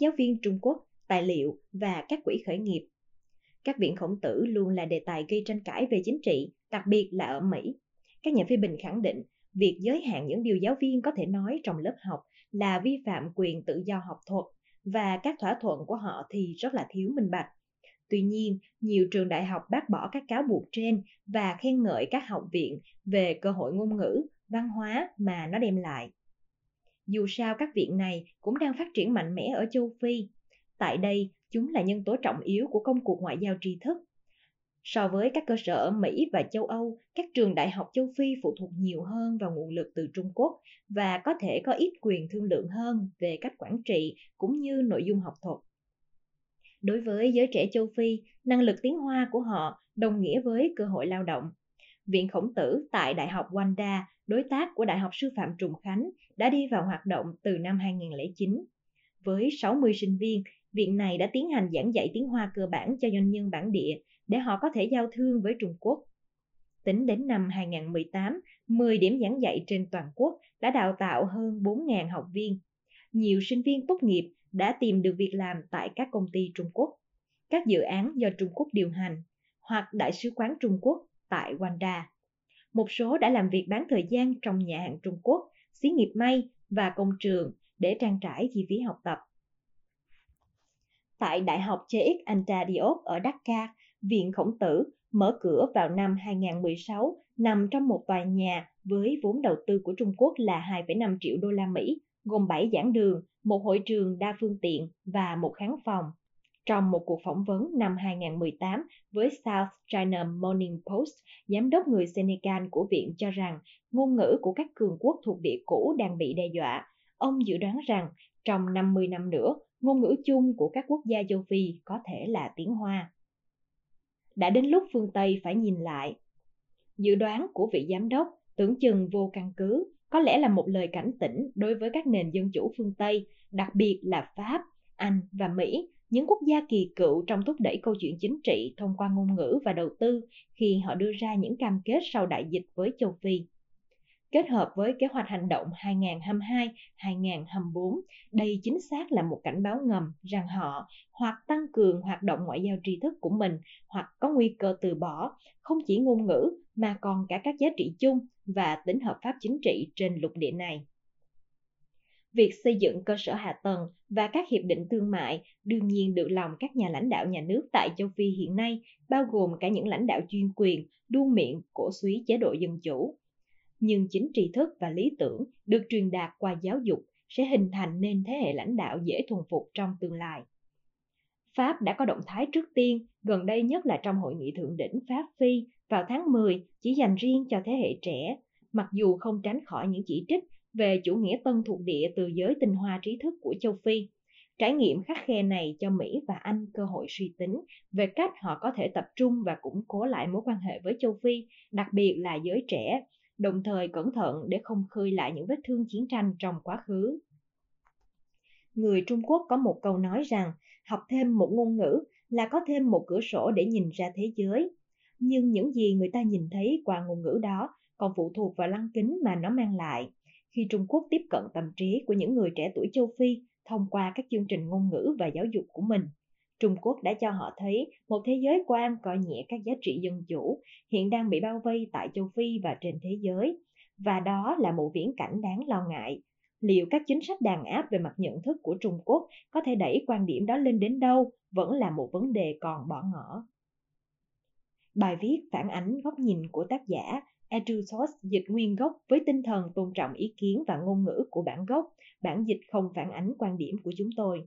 giáo viên Trung Quốc, tài liệu và các quỹ khởi nghiệp. Các viện khổng tử luôn là đề tài gây tranh cãi về chính trị, đặc biệt là ở Mỹ. Các nhà phê bình khẳng định việc giới hạn những điều giáo viên có thể nói trong lớp học là vi phạm quyền tự do học thuật và các thỏa thuận của họ thì rất là thiếu minh bạch. Tuy nhiên, nhiều trường đại học bác bỏ các cáo buộc trên và khen ngợi các học viện về cơ hội ngôn ngữ, văn hóa mà nó đem lại. Dù sao các viện này cũng đang phát triển mạnh mẽ ở châu Phi. Tại đây, chúng là nhân tố trọng yếu của công cuộc ngoại giao tri thức. So với các cơ sở ở Mỹ và châu Âu, các trường đại học châu Phi phụ thuộc nhiều hơn vào nguồn lực từ Trung Quốc và có thể có ít quyền thương lượng hơn về cách quản trị cũng như nội dung học thuật. Đối với giới trẻ châu Phi, năng lực tiếng hoa của họ đồng nghĩa với cơ hội lao động. Viện Khổng Tử tại Đại học Wanda, đối tác của Đại học Sư phạm Trùng Khánh, đã đi vào hoạt động từ năm 2009. Với 60 sinh viên, viện này đã tiến hành giảng dạy tiếng Hoa cơ bản cho doanh nhân bản địa để họ có thể giao thương với Trung Quốc. Tính đến năm 2018, 10 điểm giảng dạy trên toàn quốc đã đào tạo hơn 4.000 học viên. Nhiều sinh viên tốt nghiệp đã tìm được việc làm tại các công ty Trung Quốc, các dự án do Trung Quốc điều hành hoặc Đại sứ quán Trung Quốc tại Wanda. Một số đã làm việc bán thời gian trong nhà hàng Trung Quốc, xí nghiệp may và công trường để trang trải chi phí học tập. Tại Đại học JX Anta Diop ở Dhaka, Viện Khổng Tử mở cửa vào năm 2016 nằm trong một tòa nhà với vốn đầu tư của Trung Quốc là 2,5 triệu đô la Mỹ, gồm 7 giảng đường, một hội trường đa phương tiện và một khán phòng. Trong một cuộc phỏng vấn năm 2018 với South China Morning Post, giám đốc người Senegal của viện cho rằng ngôn ngữ của các cường quốc thuộc địa cũ đang bị đe dọa. Ông dự đoán rằng trong 50 năm nữa, ngôn ngữ chung của các quốc gia châu Phi có thể là tiếng Hoa. Đã đến lúc phương Tây phải nhìn lại. Dự đoán của vị giám đốc tưởng chừng vô căn cứ, có lẽ là một lời cảnh tỉnh đối với các nền dân chủ phương Tây, đặc biệt là Pháp, Anh và Mỹ, những quốc gia kỳ cựu trong thúc đẩy câu chuyện chính trị thông qua ngôn ngữ và đầu tư khi họ đưa ra những cam kết sau đại dịch với châu Phi. Kết hợp với kế hoạch hành động 2022-2024, đây chính xác là một cảnh báo ngầm rằng họ hoặc tăng cường hoạt động ngoại giao tri thức của mình hoặc có nguy cơ từ bỏ không chỉ ngôn ngữ mà còn cả các giá trị chung và tính hợp pháp chính trị trên lục địa này. Việc xây dựng cơ sở hạ tầng và các hiệp định thương mại đương nhiên được lòng các nhà lãnh đạo nhà nước tại châu Phi hiện nay, bao gồm cả những lãnh đạo chuyên quyền, đuông miệng, cổ suý chế độ dân chủ. Nhưng chính tri thức và lý tưởng được truyền đạt qua giáo dục sẽ hình thành nên thế hệ lãnh đạo dễ thuần phục trong tương lai. Pháp đã có động thái trước tiên, gần đây nhất là trong hội nghị thượng đỉnh Pháp Phi vào tháng 10 chỉ dành riêng cho thế hệ trẻ, mặc dù không tránh khỏi những chỉ trích về chủ nghĩa tân thuộc địa từ giới tinh hoa trí thức của châu Phi. Trải nghiệm khắc khe này cho Mỹ và Anh cơ hội suy tính về cách họ có thể tập trung và củng cố lại mối quan hệ với châu Phi, đặc biệt là giới trẻ, đồng thời cẩn thận để không khơi lại những vết thương chiến tranh trong quá khứ. Người Trung Quốc có một câu nói rằng học thêm một ngôn ngữ là có thêm một cửa sổ để nhìn ra thế giới. Nhưng những gì người ta nhìn thấy qua ngôn ngữ đó còn phụ thuộc vào lăng kính mà nó mang lại khi Trung Quốc tiếp cận tâm trí của những người trẻ tuổi châu Phi thông qua các chương trình ngôn ngữ và giáo dục của mình. Trung Quốc đã cho họ thấy một thế giới quan coi nhẹ các giá trị dân chủ hiện đang bị bao vây tại châu Phi và trên thế giới, và đó là một viễn cảnh đáng lo ngại. Liệu các chính sách đàn áp về mặt nhận thức của Trung Quốc có thể đẩy quan điểm đó lên đến đâu vẫn là một vấn đề còn bỏ ngỏ. Bài viết phản ánh góc nhìn của tác giả EduSource dịch nguyên gốc với tinh thần tôn trọng ý kiến và ngôn ngữ của bản gốc, bản dịch không phản ánh quan điểm của chúng tôi.